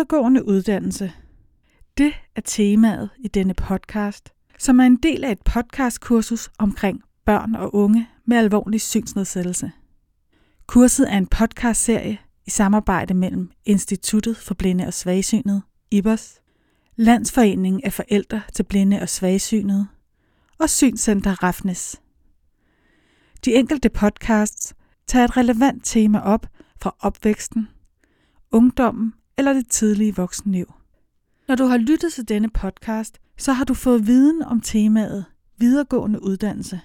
Videregående uddannelse. Det er temaet i denne podcast, som er en del af et podcastkursus omkring børn og unge med alvorlig synsnedsættelse. Kurset er en podcastserie i samarbejde mellem Instituttet for Blinde og Svagsynede, IBOS, Landsforeningen af Forældre til Blinde og Svagsynede og Synscenter Rafnes. De enkelte podcasts tager et relevant tema op fra opvæksten, ungdommen eller det tidlige voksenliv. Når du har lyttet til denne podcast, så har du fået viden om temaet videregående uddannelse,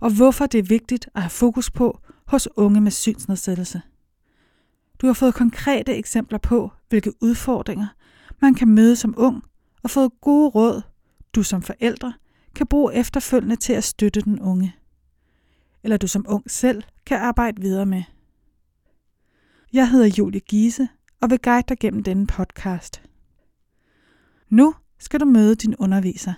og hvorfor det er vigtigt at have fokus på hos unge med synsnedsættelse. Du har fået konkrete eksempler på, hvilke udfordringer man kan møde som ung, og fået gode råd, du som forældre kan bruge efterfølgende til at støtte den unge. Eller du som ung selv kan arbejde videre med. Jeg hedder Julie Giese og vil guide dig gennem denne podcast. Nu skal du møde din underviser.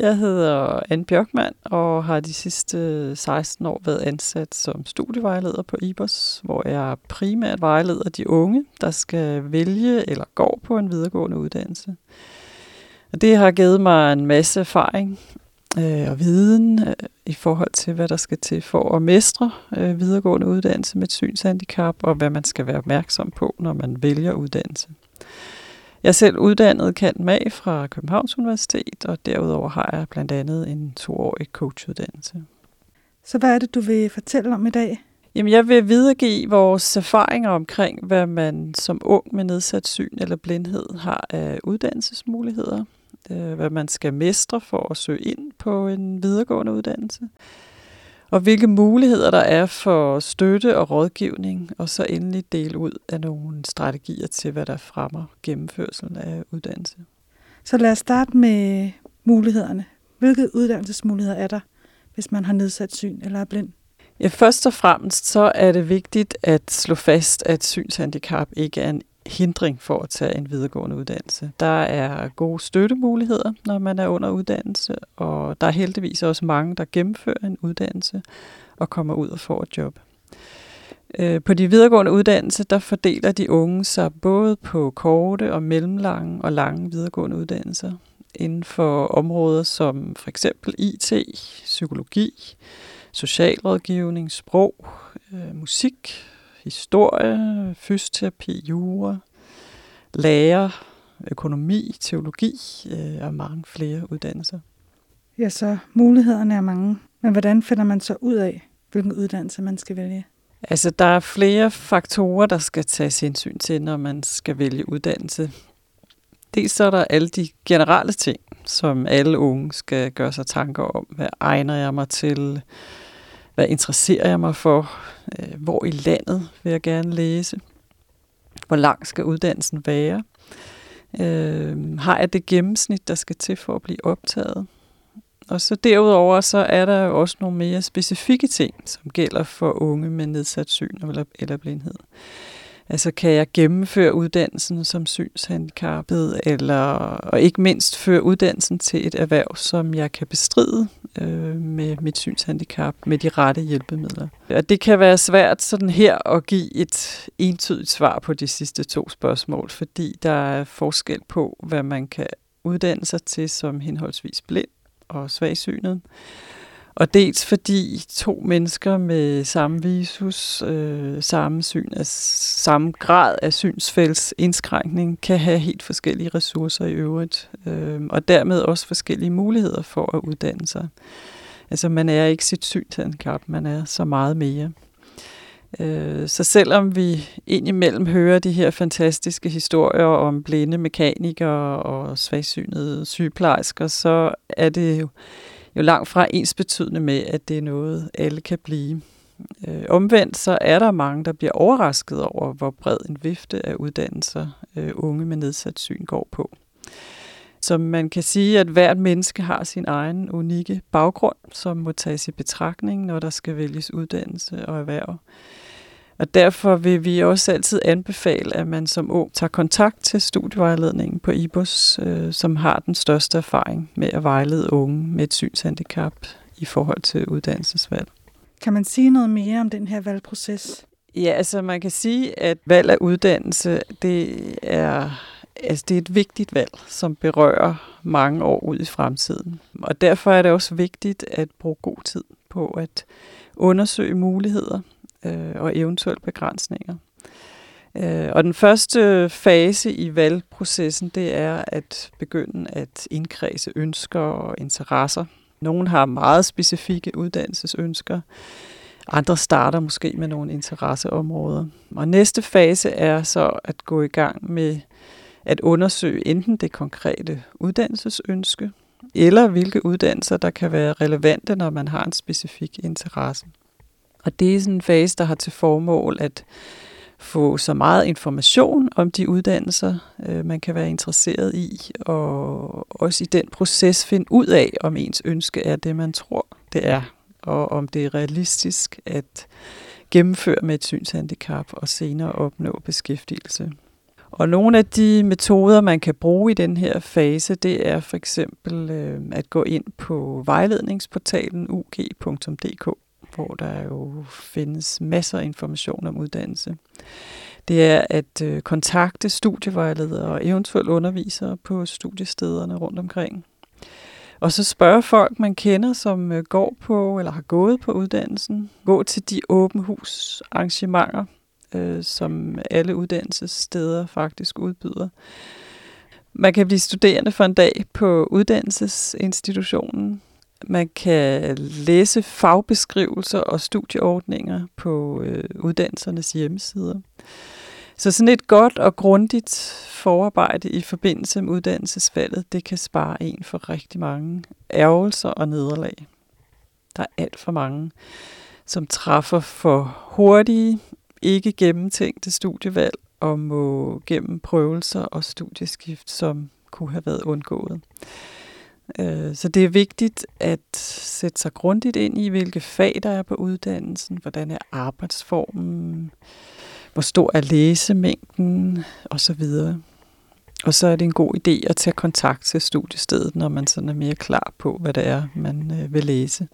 Jeg hedder Anne Bjørkman og har de sidste 16 år været ansat som studievejleder på IBOS, hvor jeg primært vejleder de unge, der skal vælge eller går på en videregående uddannelse. Og det har givet mig en masse erfaring øh, og viden øh, i forhold til, hvad der skal til for at mestre øh, videregående uddannelse med et synshandicap, og hvad man skal være opmærksom på, når man vælger uddannelse. Jeg er selv uddannet kendt mag fra Københavns Universitet, og derudover har jeg blandt andet en toårig coachuddannelse. Så hvad er det, du vil fortælle om i dag? Jamen, jeg vil videregive vores erfaringer omkring, hvad man som ung med nedsat syn eller blindhed har af uddannelsesmuligheder, øh, hvad man skal mestre for at søge ind på en videregående uddannelse, og hvilke muligheder der er for støtte og rådgivning, og så endelig dele ud af nogle strategier til, hvad der fremmer gennemførselen af uddannelse. Så lad os starte med mulighederne. Hvilke uddannelsesmuligheder er der, hvis man har nedsat syn eller er blind? Ja, først og fremmest så er det vigtigt at slå fast, at synshandicap ikke er en hindring for at tage en videregående uddannelse. Der er gode støttemuligheder, når man er under uddannelse, og der er heldigvis også mange, der gennemfører en uddannelse og kommer ud og får et job. Øh, på de videregående uddannelser, der fordeler de unge sig både på korte og mellemlange og lange videregående uddannelser inden for områder som for eksempel IT, psykologi, socialrådgivning, sprog, øh, musik, historie, fysioterapi, jura, lærer, økonomi, teologi øh, og mange flere uddannelser. Ja, så mulighederne er mange. Men hvordan finder man så ud af, hvilken uddannelse man skal vælge? Altså, der er flere faktorer, der skal tages hensyn til, når man skal vælge uddannelse. Dels så er der alle de generelle ting, som alle unge skal gøre sig tanker om. Hvad egner jeg mig til? Hvad interesserer jeg mig for? Øh, hvor i landet vil jeg gerne læse? Hvor lang skal uddannelsen være? Øh, har jeg det gennemsnit, der skal til for at blive optaget? Og så derudover så er der jo også nogle mere specifikke ting, som gælder for unge med nedsat syn eller, eller blindhed. Altså kan jeg gennemføre uddannelsen som synshandicappet, eller, og ikke mindst føre uddannelsen til et erhverv, som jeg kan bestride øh, med mit synshandicap, med de rette hjælpemidler. Og det kan være svært sådan her at give et entydigt svar på de sidste to spørgsmål, fordi der er forskel på, hvad man kan uddanne sig til som henholdsvis blind og svagsynet. Og dels fordi to mennesker med samme visus, øh, samme syn, altså samme grad af synsfælds indskrænkning, kan have helt forskellige ressourcer i øvrigt, øh, og dermed også forskellige muligheder for at uddanne sig. Altså man er ikke sit synshandicap, man er så meget mere. Øh, så selvom vi indimellem hører de her fantastiske historier om blinde mekanikere og svagsynede sygeplejersker, så er det jo jo langt fra ens betydende med, at det er noget, alle kan blive. Øh, omvendt så er der mange, der bliver overrasket over, hvor bred en vifte af uddannelser øh, unge med nedsat syn går på. Så man kan sige, at hvert menneske har sin egen unikke baggrund, som må tages i betragtning, når der skal vælges uddannelse og erhverv. Og derfor vil vi også altid anbefale, at man som ung tager kontakt til studievejledningen på IBOS, øh, som har den største erfaring med at vejlede unge med et synshandicap i forhold til uddannelsesvalg. Kan man sige noget mere om den her valgproces? Ja, altså man kan sige, at valg af uddannelse, det er, altså det er et vigtigt valg, som berører mange år ud i fremtiden. Og derfor er det også vigtigt at bruge god tid på at undersøge muligheder øh, og eventuelle begrænsninger. Øh, og den første fase i valgprocessen, det er at begynde at indkredse ønsker og interesser. Nogle har meget specifikke uddannelsesønsker, andre starter måske med nogle interesseområder. Og næste fase er så at gå i gang med at undersøge enten det konkrete uddannelsesønske, eller hvilke uddannelser, der kan være relevante, når man har en specifik interesse. Og det er sådan en fase, der har til formål at få så meget information om de uddannelser, øh, man kan være interesseret i, og også i den proces finde ud af, om ens ønske er det, man tror, det er, og om det er realistisk at gennemføre med et synshandicap og senere opnå beskæftigelse. Og nogle af de metoder, man kan bruge i den her fase, det er for eksempel øh, at gå ind på vejledningsportalen ug.dk, hvor der jo findes masser af information om uddannelse. Det er at øh, kontakte studievejledere og eventuelt undervisere på studiestederne rundt omkring. Og så spørge folk, man kender, som øh, går på eller har gået på uddannelsen. Gå til de åben hus arrangementer, øh, som alle uddannelsessteder faktisk udbyder. Man kan blive studerende for en dag på uddannelsesinstitutionen. Man kan læse fagbeskrivelser og studieordninger på øh, uddannelsernes hjemmesider. Så sådan et godt og grundigt forarbejde i forbindelse med uddannelsesvalget, det kan spare en for rigtig mange ærgelser og nederlag. Der er alt for mange, som træffer for hurtige, ikke gennemtænkte studievalg og må gennem prøvelser og studieskift, som kunne have været undgået. Øh, så det er vigtigt at sætte sig grundigt ind i, hvilke fag der er på uddannelsen, hvordan er arbejdsformen, hvor stor er læsemængden osv. Og så er det en god idé at tage kontakt til studiestedet, når man sådan er mere klar på, hvad det er, man øh, vil læse.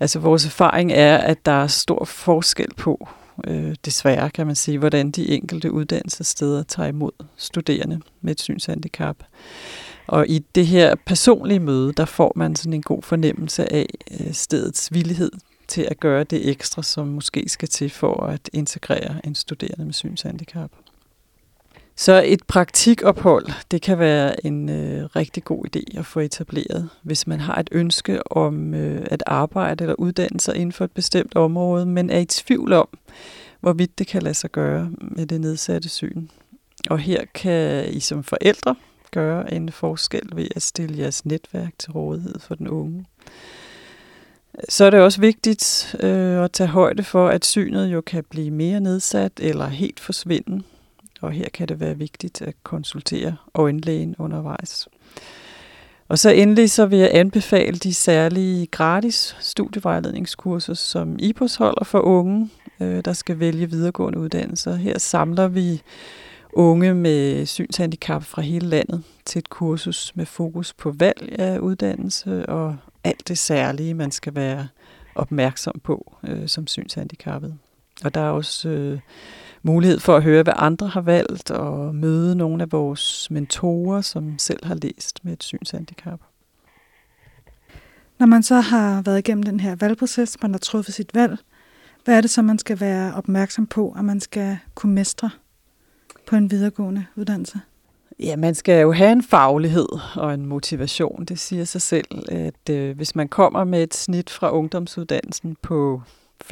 Altså vores erfaring er, at der er stor forskel på, øh, desværre kan man sige, hvordan de enkelte uddannelsessteder tager imod studerende med et synshandicap. Og i det her personlige møde, der får man sådan en god fornemmelse af øh, stedets villighed til at gøre det ekstra, som måske skal til for at integrere en studerende med synshandicap. Så et praktikophold, det kan være en øh, rigtig god idé at få etableret, hvis man har et ønske om øh, at arbejde eller uddanne sig inden for et bestemt område, men er i tvivl om, hvorvidt det kan lade sig gøre med det nedsatte syn. Og her kan I som forældre gøre en forskel ved at stille jeres netværk til rådighed for den unge. Så er det også vigtigt øh, at tage højde for, at synet jo kan blive mere nedsat eller helt forsvinde. Og her kan det være vigtigt at konsultere øjenlægen undervejs. Og så endelig så vil jeg anbefale de særlige gratis studievejledningskurser, som IPOS holder for unge, øh, der skal vælge videregående uddannelser. Her samler vi unge med synshandicap fra hele landet til et kursus med fokus på valg af uddannelse og alt det særlige, man skal være opmærksom på øh, som synshandicappet. Og der er også øh, mulighed for at høre, hvad andre har valgt, og møde nogle af vores mentorer, som selv har læst med et synshandicap. Når man så har været igennem den her valgproces, man har truffet sit valg, hvad er det så, man skal være opmærksom på, at man skal kunne mestre på en videregående uddannelse? Ja, man skal jo have en faglighed og en motivation. Det siger sig selv, at øh, hvis man kommer med et snit fra ungdomsuddannelsen på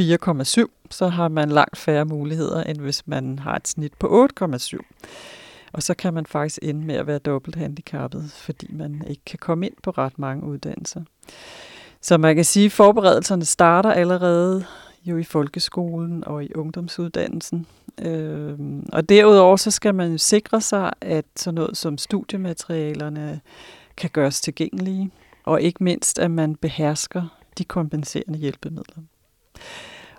4,7, så har man langt færre muligheder, end hvis man har et snit på 8,7. Og så kan man faktisk ende med at være dobbelt handicappet, fordi man ikke kan komme ind på ret mange uddannelser. Så man kan sige, at forberedelserne starter allerede jo i folkeskolen og i ungdomsuddannelsen. Øh, og derudover så skal man sikre sig, at sådan noget som studiematerialerne kan gøres tilgængelige, og ikke mindst, at man behersker de kompenserende hjælpemidler.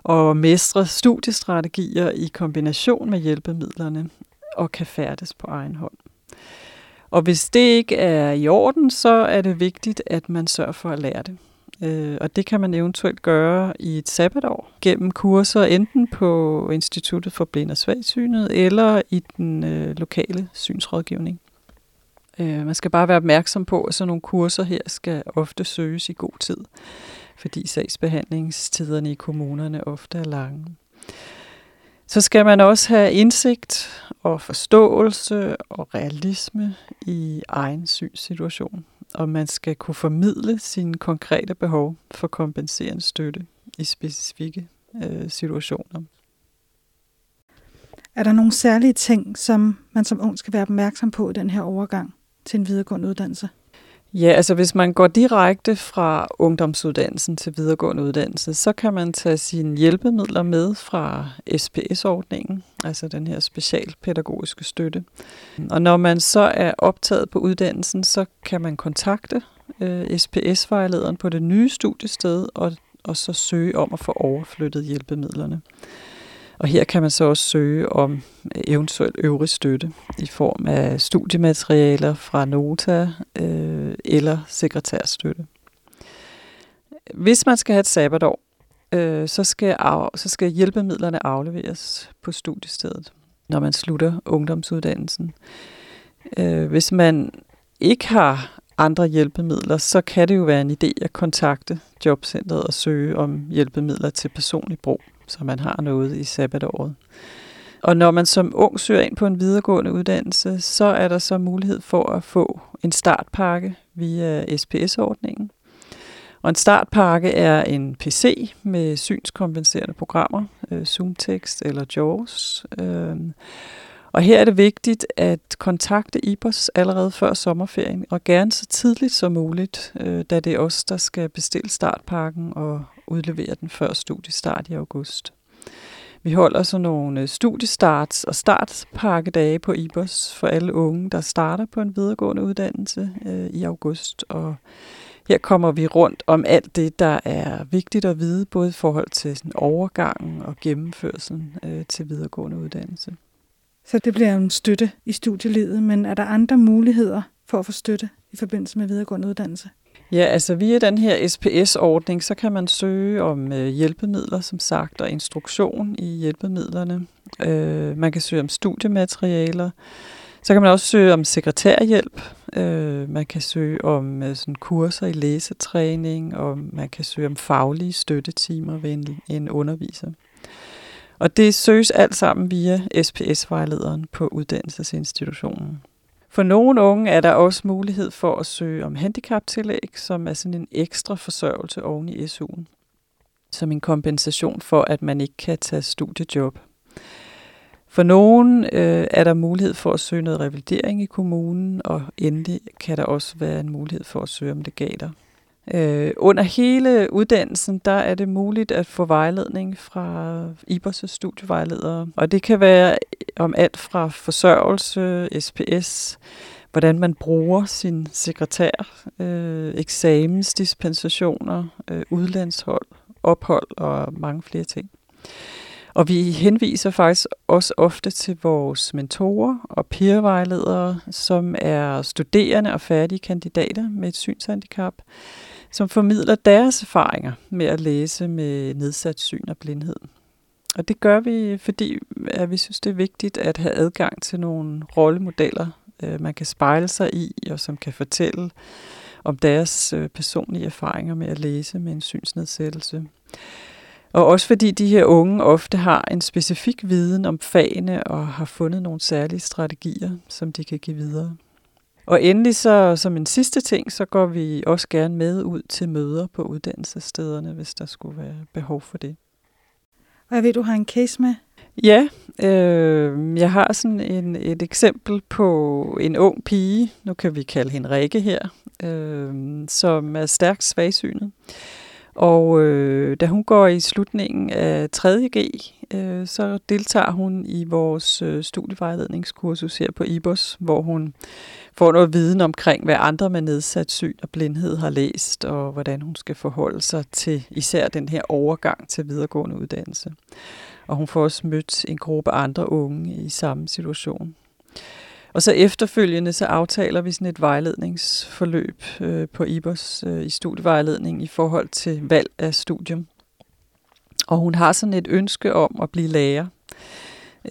Og mestre studiestrategier i kombination med hjælpemidlerne og kan færdes på egen hånd. Og hvis det ikke er i orden, så er det vigtigt, at man sørger for at lære det. Øh, og det kan man eventuelt gøre i et sabbatår gennem kurser enten på Instituttet for Blind og Svagsynet eller i den øh, lokale synsrådgivning. Øh, man skal bare være opmærksom på, at sådan nogle kurser her skal ofte søges i god tid, fordi sagsbehandlingstiderne i kommunerne ofte er lange. Så skal man også have indsigt og forståelse og realisme i egen synssituation og man skal kunne formidle sine konkrete behov for kompenserende støtte i specifikke øh, situationer. Er der nogle særlige ting, som man som ung skal være opmærksom på i den her overgang til en videregående uddannelse? Ja, altså hvis man går direkte fra ungdomsuddannelsen til videregående uddannelse, så kan man tage sine hjælpemidler med fra SPS-ordningen, altså den her specialpædagogiske støtte. Og når man så er optaget på uddannelsen, så kan man kontakte øh, SPS-vejlederen på det nye studiested og, og så søge om at få overflyttet hjælpemidlerne. Og her kan man så også søge om eventuel øvrig støtte i form af studiematerialer fra Nota øh, eller sekretærstøtte. Hvis man skal have et sabbatår, øh, så, skal af, så skal hjælpemidlerne afleveres på studiestedet, når man slutter ungdomsuddannelsen. Øh, hvis man ikke har andre hjælpemidler, så kan det jo være en idé at kontakte jobcentret og søge om hjælpemidler til personlig brug så man har noget i sabbatåret. Og når man som ung søger ind på en videregående uddannelse, så er der så mulighed for at få en startpakke via SPS-ordningen. Og en startpakke er en PC med synskompenserende programmer, øh, ZoomText eller JAWS. Øh, og her er det vigtigt at kontakte IBOS allerede før sommerferien, og gerne så tidligt som muligt, øh, da det er os, der skal bestille startpakken og udlevere den før studiestart i august. Vi holder så nogle studiestarts- og startpakkedage på IBOS for alle unge, der starter på en videregående uddannelse øh, i august. Og her kommer vi rundt om alt det, der er vigtigt at vide, både i forhold til sådan overgangen og gennemførelsen øh, til videregående uddannelse. Så det bliver en støtte i studielivet, men er der andre muligheder for at få støtte i forbindelse med videregående uddannelse? Ja, altså via den her SPS-ordning, så kan man søge om øh, hjælpemidler, som sagt, og instruktion i hjælpemidlerne. Øh, man kan søge om studiematerialer. Så kan man også søge om sekretærhjælp. Øh, man kan søge om øh, sådan kurser i læsetræning, og man kan søge om faglige støttetimer ved en, en underviser. Og det søges alt sammen via SPS-vejlederen på uddannelsesinstitutionen. For nogle unge er der også mulighed for at søge om handicaptillæg, som er sådan en ekstra forsørgelse oven i SU'en, som en kompensation for, at man ikke kan tage studiejob. For nogen øh, er der mulighed for at søge noget revalidering i kommunen, og endelig kan der også være en mulighed for at søge om legater. Øh, under hele uddannelsen, der er det muligt at få vejledning fra IBOS' studievejledere, og det kan være øh, om alt fra forsørgelse, SPS, hvordan man bruger sin sekretær, øh, eksamensdispensationer, øh, udlandshold, ophold og mange flere ting. Og vi henviser faktisk også ofte til vores mentorer og peervejledere, som er studerende og færdige kandidater med et synshandicap, som formidler deres erfaringer med at læse med nedsat syn og blindhed. Og det gør vi, fordi at vi synes, det er vigtigt at have adgang til nogle rollemodeller, øh, man kan spejle sig i, og som kan fortælle om deres øh, personlige erfaringer med at læse med en synsnedsættelse. Og også fordi de her unge ofte har en specifik viden om fagene og har fundet nogle særlige strategier, som de kan give videre. Og endelig så som en sidste ting, så går vi også gerne med ud til møder på uddannelsesstederne, hvis der skulle være behov for det. Og jeg ved, du har en case med. Ja, øh, jeg har sådan en, et eksempel på en ung pige, nu kan vi kalde hende Rikke her, øh, som er stærkt svagsynet. Og øh, da hun går i slutningen af 3.G, øh, så deltager hun i vores øh, studievejledningskursus her på IBOS, hvor hun får noget viden omkring, hvad andre med nedsat syn og blindhed har læst, og hvordan hun skal forholde sig til især den her overgang til videregående uddannelse. Og hun får også mødt en gruppe andre unge i samme situation. Og så efterfølgende så aftaler vi sådan et vejledningsforløb øh, på IBOS øh, i studievejledning i forhold til valg af studium. Og hun har sådan et ønske om at blive lærer.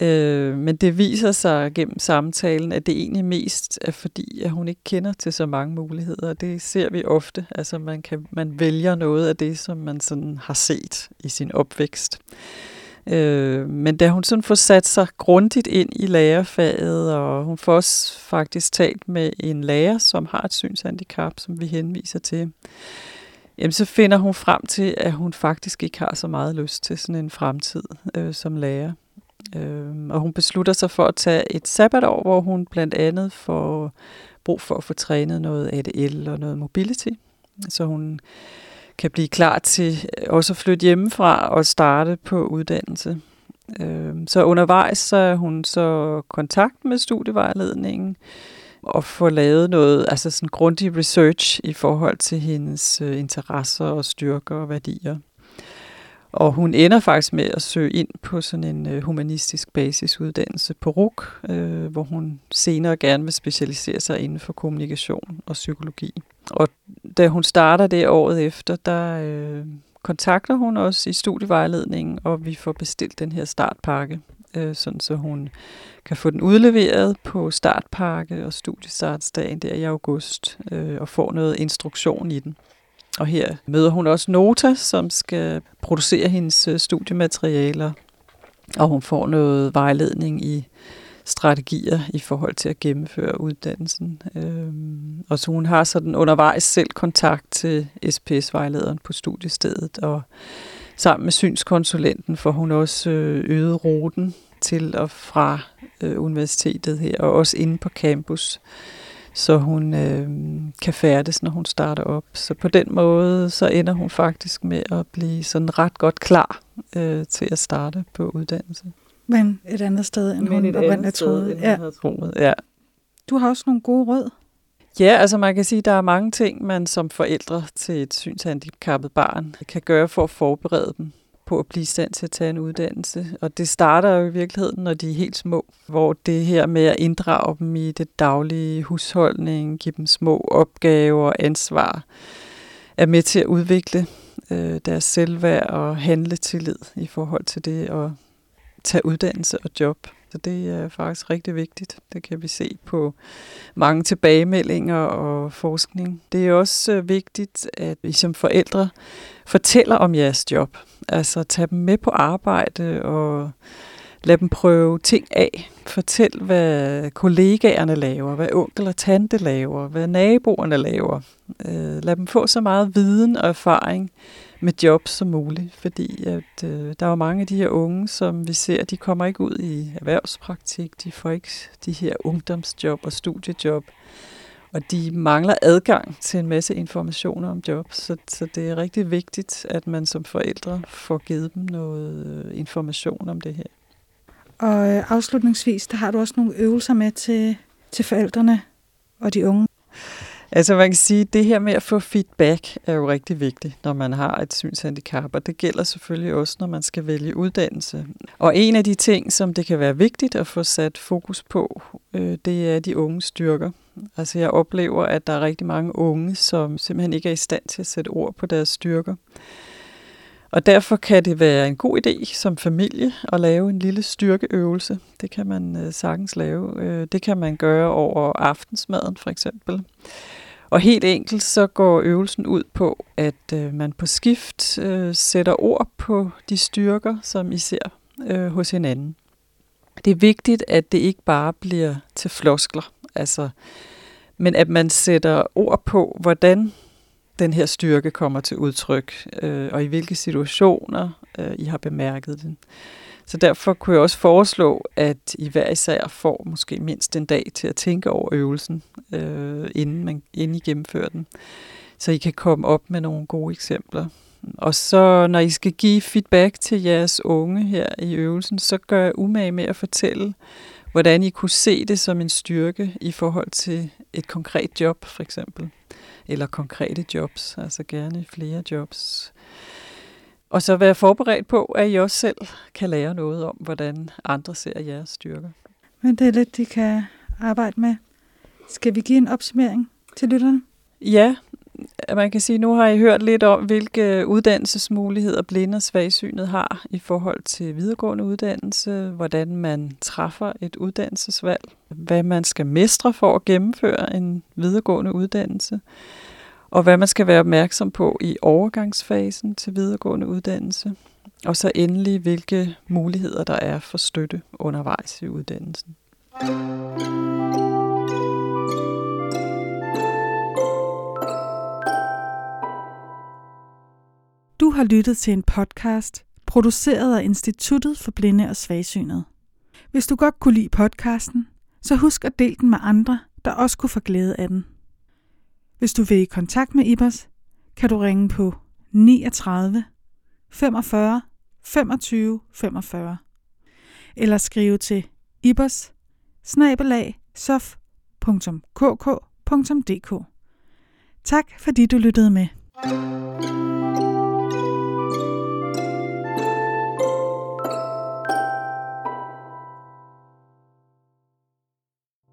Øh, men det viser sig gennem samtalen, at det egentlig mest er fordi, at hun ikke kender til så mange muligheder. Det ser vi ofte. Altså man, kan, man vælger noget af det, som man sådan har set i sin opvækst. Øh, Øh, men da hun sådan får sat sig grundigt ind i lærerfaget, og hun får også faktisk talt med en lærer, som har et synshandicap, som vi henviser til, jamen så finder hun frem til, at hun faktisk ikke har så meget lyst til sådan en fremtid øh, som lærer. Øh, og hun beslutter sig for at tage et sabbatår, hvor hun blandt andet får brug for at få trænet noget ADL og noget mobility, så hun kan blive klar til øh, også at flytte hjemmefra og starte på uddannelse. Øh, så undervejs så er hun så kontakt med studievejledningen og får lavet noget, altså sådan grundig research i forhold til hendes øh, interesser og styrker og værdier. Og hun ender faktisk med at søge ind på sådan en øh, humanistisk basisuddannelse på RUK, øh, hvor hun senere gerne vil specialisere sig inden for kommunikation og psykologi. Og da hun starter det året efter, der øh, kontakter hun os i studievejledningen, og vi får bestilt den her startpakke, øh, sådan så hun kan få den udleveret på startpakke og studiestartsdagen der i august, øh, og får noget instruktion i den. Og her møder hun også Nota, som skal producere hendes øh, studiematerialer, og hun får noget vejledning i strategier i forhold til at gennemføre uddannelsen. Øhm, og så hun har sådan undervejs selv kontakt til SPS-vejlederen på studiestedet, og sammen med synskonsulenten får hun også øh, øget ruten til og fra øh, universitetet her, og også inde på campus så hun øh, kan færdes, når hun starter op. Så på den måde, så ender hun faktisk med at blive sådan ret godt klar øh, til at starte på uddannelse. Men et andet sted, end Men hun et oprindeligt andet sted, troede. end Ja. havde troet. Ja. Du har også nogle gode råd. ja, altså man kan sige, at der er mange ting, man som forældre til et synshandicappet barn kan gøre for at forberede dem på at blive i stand til at tage en uddannelse. Og det starter jo i virkeligheden, når de er helt små, hvor det her med at inddrage dem i det daglige husholdning, give dem små opgaver og ansvar, er med til at udvikle øh, deres selvværd og handletillid i forhold til det at tage uddannelse og job. Så det er faktisk rigtig vigtigt. Det kan vi se på mange tilbagemeldinger og forskning. Det er også øh, vigtigt, at I som forældre fortæller om jeres job. Altså tag dem med på arbejde og lad dem prøve ting af. Fortæl, hvad kollegaerne laver, hvad onkel og tante laver, hvad naboerne laver. Øh, lad dem få så meget viden og erfaring med job som muligt, fordi at, øh, der er jo mange af de her unge, som vi ser, de kommer ikke ud i erhvervspraktik, de får ikke de her ungdomsjob og studiejob, og de mangler adgang til en masse informationer om job, så, så det er rigtig vigtigt, at man som forældre får givet dem noget øh, information om det her. Og øh, afslutningsvis, der har du også nogle øvelser med til, til forældrene og de unge. Altså man kan sige, at det her med at få feedback er jo rigtig vigtigt, når man har et synshandicap, og det gælder selvfølgelig også, når man skal vælge uddannelse. Og en af de ting, som det kan være vigtigt at få sat fokus på, øh, det er de unge styrker. Altså jeg oplever, at der er rigtig mange unge, som simpelthen ikke er i stand til at sætte ord på deres styrker. Og derfor kan det være en god idé som familie at lave en lille styrkeøvelse. Det kan man øh, sagtens lave. Øh, det kan man gøre over aftensmaden for eksempel. Og helt enkelt så går øvelsen ud på, at øh, man på skift øh, sætter ord på de styrker, som I ser øh, hos hinanden. Det er vigtigt, at det ikke bare bliver til floskler, altså, men at man sætter ord på, hvordan den her styrke kommer til udtryk, øh, og i hvilke situationer øh, I har bemærket den. Så derfor kunne jeg også foreslå, at I hver især får måske mindst en dag til at tænke over øvelsen, øh, inden, man, inden I gennemfører den. Så I kan komme op med nogle gode eksempler. Og så når I skal give feedback til jeres unge her i øvelsen, så gør jeg umage med at fortælle, hvordan I kunne se det som en styrke i forhold til et konkret job for eksempel. Eller konkrete jobs, altså gerne flere jobs. Og så være forberedt på, at I også selv kan lære noget om, hvordan andre ser jeres styrker. Men det er lidt, de kan arbejde med. Skal vi give en opsummering til lytterne? Ja, man kan sige, nu har I hørt lidt om, hvilke uddannelsesmuligheder blinde og svagsynet har i forhold til videregående uddannelse, hvordan man træffer et uddannelsesvalg, hvad man skal mestre for at gennemføre en videregående uddannelse, og hvad man skal være opmærksom på i overgangsfasen til videregående uddannelse, og så endelig, hvilke muligheder der er for støtte undervejs i uddannelsen. Du har lyttet til en podcast, produceret af Instituttet for Blinde og Svagsynede. Hvis du godt kunne lide podcasten, så husk at dele den med andre, der også kunne få glæde af den. Hvis du vil i kontakt med Ibers, kan du ringe på 39 45 25 45 eller skrive til ibers sof.kk.dk. Tak fordi du lyttede med.